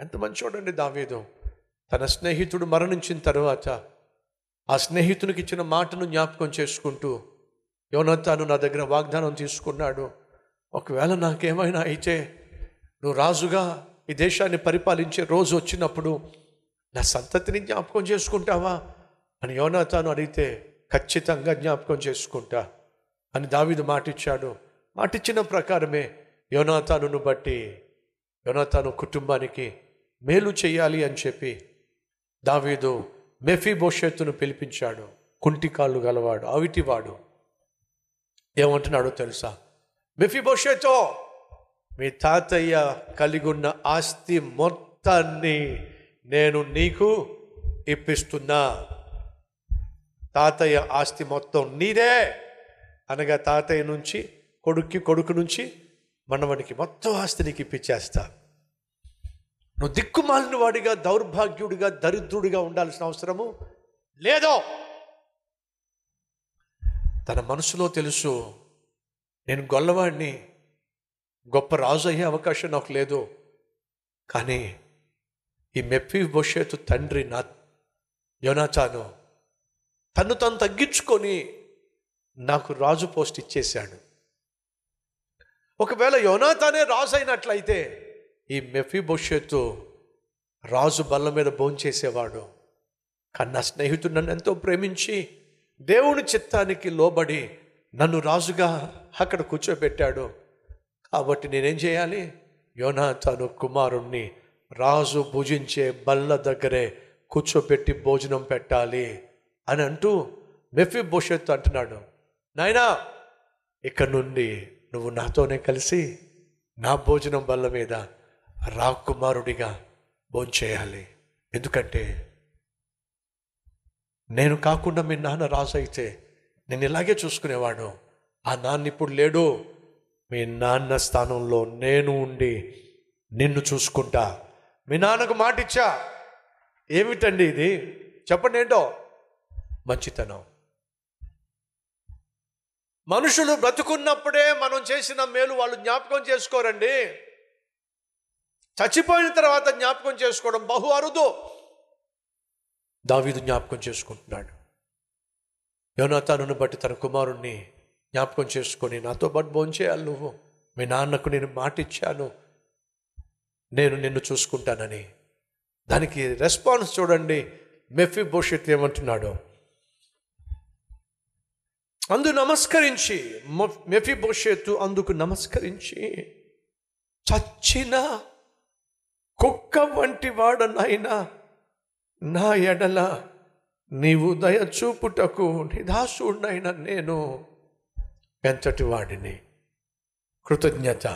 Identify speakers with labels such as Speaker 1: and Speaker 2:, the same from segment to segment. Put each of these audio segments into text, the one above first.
Speaker 1: ఎంత మంచోడండి దావీదు. తన స్నేహితుడు మరణించిన తర్వాత ఆ స్నేహితునికి ఇచ్చిన మాటను జ్ఞాపకం చేసుకుంటూ యోనతాను నా దగ్గర వాగ్దానం తీసుకున్నాడు. ఒకవేళ నాకేమైనా అయితే నువ్వు రాజుగా ఈ దేశాన్ని పరిపాలించే రోజు వచ్చినప్పుడు నా సంతతిని జ్ఞాపకం చేసుకుంటావా అని యోనాతాను అడిగితే ఖచ్చితంగా జ్ఞాపకం చేసుకుంటా అని దావీదు మాటిచ్చాడు. మాటిచ్చిన ప్రకారమే యోనాతానును బట్టి యోనాతాను కుటుంబానికి మేలు చేయాలి అని చెప్పి దావీదు మెఫీ భవిష్యత్తును పిలిపించాడు. కుంటికాళ్ళు గలవాడు అవిటివాడు. ఏమంటున్నాడో తెలుసా? మెఫీ భవిష్యత్తు మీ తాతయ్య కలిగి ఉన్న ఆస్తి మొత్తాన్ని నేను నీకు ఇప్పిస్తున్నా. తాతయ్య ఆస్తి మొత్తం నీదే అనగా తాతయ్య నుంచి కొడుక్కి కొడుకు నుంచి మనవనికి మొత్తం ఆస్తి నీకు ఇప్పించేస్తాను నువ్వు దిక్కుమాలిన వాడిగా దౌర్భాగ్యుడిగా దరిద్రుడిగా ఉండాల్సిన అవసరము లేదో తన మనసులో తెలుసు నేను గొల్లవాడిని గొప్ప రాజు అయ్యే అవకాశం నాకు లేదు. కానీ ఈ మెప్పి భవిష్యత్తు తండ్రి నా యోనాచాను తను తను తగ్గించుకొని నాకు రాజు పోస్ట్ ఇచ్చేశాడు. ఒకవేళ యోనాతానే రాజు అయినట్లయితే ఈ మెఫీ రాజు బల్ల మీద భోంచేసేవాడు. కానీ నా స్నేహితుడు నన్ను ఎంతో ప్రేమించి దేవుని చిత్తానికి లోబడి నన్ను రాజుగా అక్కడ కూర్చోబెట్టాడు. కాబట్టి నేనేం చేయాలి? యోనాతాను కుమారుణ్ణి రాజు భుజించే బల్ల దగ్గరే కూర్చోపెట్టి భోజనం పెట్టాలి అని అంటూ మెఫీ భవిష్యత్తు అంటున్నాడు. నాయనా ఇక్కడ నుండి నువ్వు నాతోనే కలిసి నా భోజనం బల్ల మీద రాకుమారుడిగా భోంచేయాలి. ఎందుకంటే నేను కాకుండా మీ నాన్న రాజు అయితే నేను ఇలాగే చూసుకునేవాడు. ఆ నాన్న ఇప్పుడు లేడు. మీ నాన్న స్థానంలో నేను ఉండి నిన్ను చూసుకుంటా. మీ నాన్నకు మాట ఇచ్చా ఏమిటండి ఇది? చెప్పండి ఏంటో? మంచితనం. మనుషులు బ్రతుకున్నప్పుడే మనం చేసిన మేలు వాళ్ళు జ్ఞాపకం చేసుకోరండి. చచ్చిపోయిన తర్వాత జ్ఞాపకం చేసుకోవడం బహు అరుదు. దావీదు జ్ఞాపకం చేసుకుంటున్నాడు. యోనాతానును బట్టి తన కుమారుణ్ణి జ్ఞాపకం చేసుకొని నాతో పాటు భోంచేయాలి నువ్వు. మీ నాన్నకు నేను మాట ఇచ్చాను. నేను నిన్ను చూసుకుంటానని. దానికి రెస్పాన్స్ చూడండి. మెఫీ భవిష్యత్ ఏమంటున్నాడు? అందు నమస్కరించి మెఫీ భవిష్యత్తు అందుకు నమస్కరించి చచ్చిన కుక్క వంటి వాడనైనా నా ఎడల నీవు దయ చూపుటకు నేను ఎంతటి వాడిని? కృతజ్ఞత.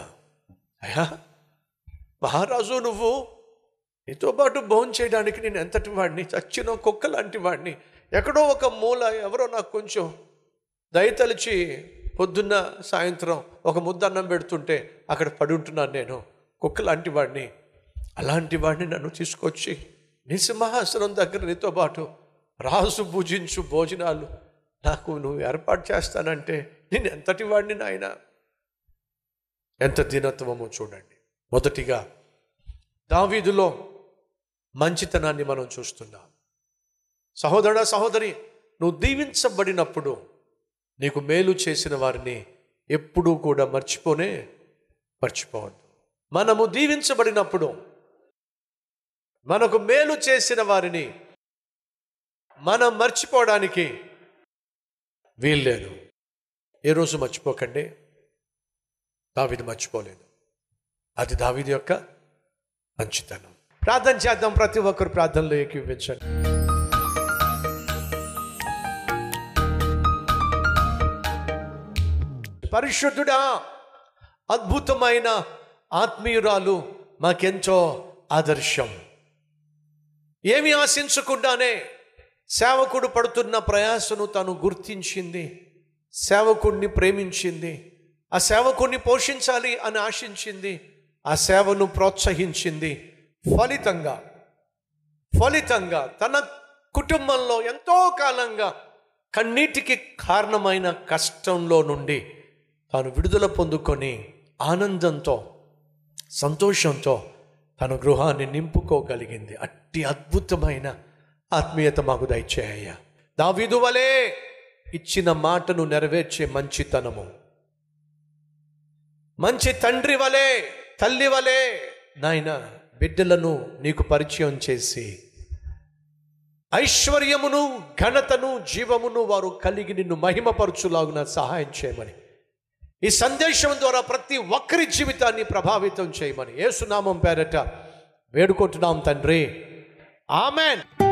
Speaker 1: అయ్యా మహారాజు నువ్వు నీతో పాటు భోజనం చేయడానికి నేను ఎంతటి వాడిని? చచ్చిన కుక్క లాంటి వాడిని. ఎక్కడో ఒక మూల ఎవరో నాకు కొంచెం దయతలిచి పొద్దున్న సాయంత్రం ఒక ముద్ద అన్నం పెడుతుంటే అక్కడ పడి ఉంటున్నాను నేను. కుక్క లాంటి వాడిని. అలాంటి వాడిని నన్ను తీసుకొచ్చి నీ సింహాసనం దగ్గర నీతో పాటు రాసు భుజించు భోజనాలు నాకు నువ్వు ఏర్పాటు చేస్తానంటే నేను ఎంతటి వాడిని నాయన? ఎంత దీనత్వమో చూడండి. మొదటిగా దావీదులో మంచితనాన్ని మనం చూస్తున్నాం. సహోదరుడా సహోదరి నువ్వు దీవించబడినప్పుడు నీకు మేలు చేసిన వారిని ఎప్పుడూ కూడా మర్చిపోనే మర్చిపోవద్దు. మనము దీవించబడినప్పుడు మనకు మేలు చేసిన వారిని మనం మర్చిపోవడానికి వీల్లేదు. ఏ రోజు మర్చిపోకండి. దావిది మర్చిపోలేదు. అది దావిది యొక్క మంచితనం. ప్రార్థన చేద్దాం. ప్రతి ఒక్కరు ప్రార్థనలో ఏకీవించండి పరిశుద్ధుడా అద్భుతమైన ఆత్మీయురాలు మాకెంతో ఆదర్శం. ఏమి ఆశించకుండానే సేవకుడు పడుతున్న ప్రయాసను తను గుర్తించింది సేవకుడిని ప్రేమించింది ఆ సేవకుడిని పోషించాలి అని ఆశించింది ఆ సేవను ప్రోత్సహించింది. ఫలితంగా ఫలితంగా తన కుటుంబంలో ఎంతో కాలంగా కన్నీటికి కారణమైన కష్టంలో నుండి తాను విడుదల పొందుకొని ఆనందంతో సంతోషంతో తన గృహాన్ని నింపుకోగలిగింది. అట్టి అద్భుతమైన ఆత్మీయత మాకు దయచేయ దావీదు వలే ఇచ్చిన మాటను నెరవేర్చే మంచితనము. మంచి తండ్రి వలె తల్లి వలె నాయన బిడ్డలను నీకు పరిచయం చేసి ఐశ్వర్యమును ఘనతను జీవమును వారు కలిగి నిన్ను మహిమపరచులాగున సహాయం చేయమని. ఈ సందేశం ద్వారా ప్రతి ఒక్కరి జీవితాన్ని ప్రభావితం చేయమని. ఏసునామం పేరట వేడుకుంటున్నాం తండ్రి. Amen.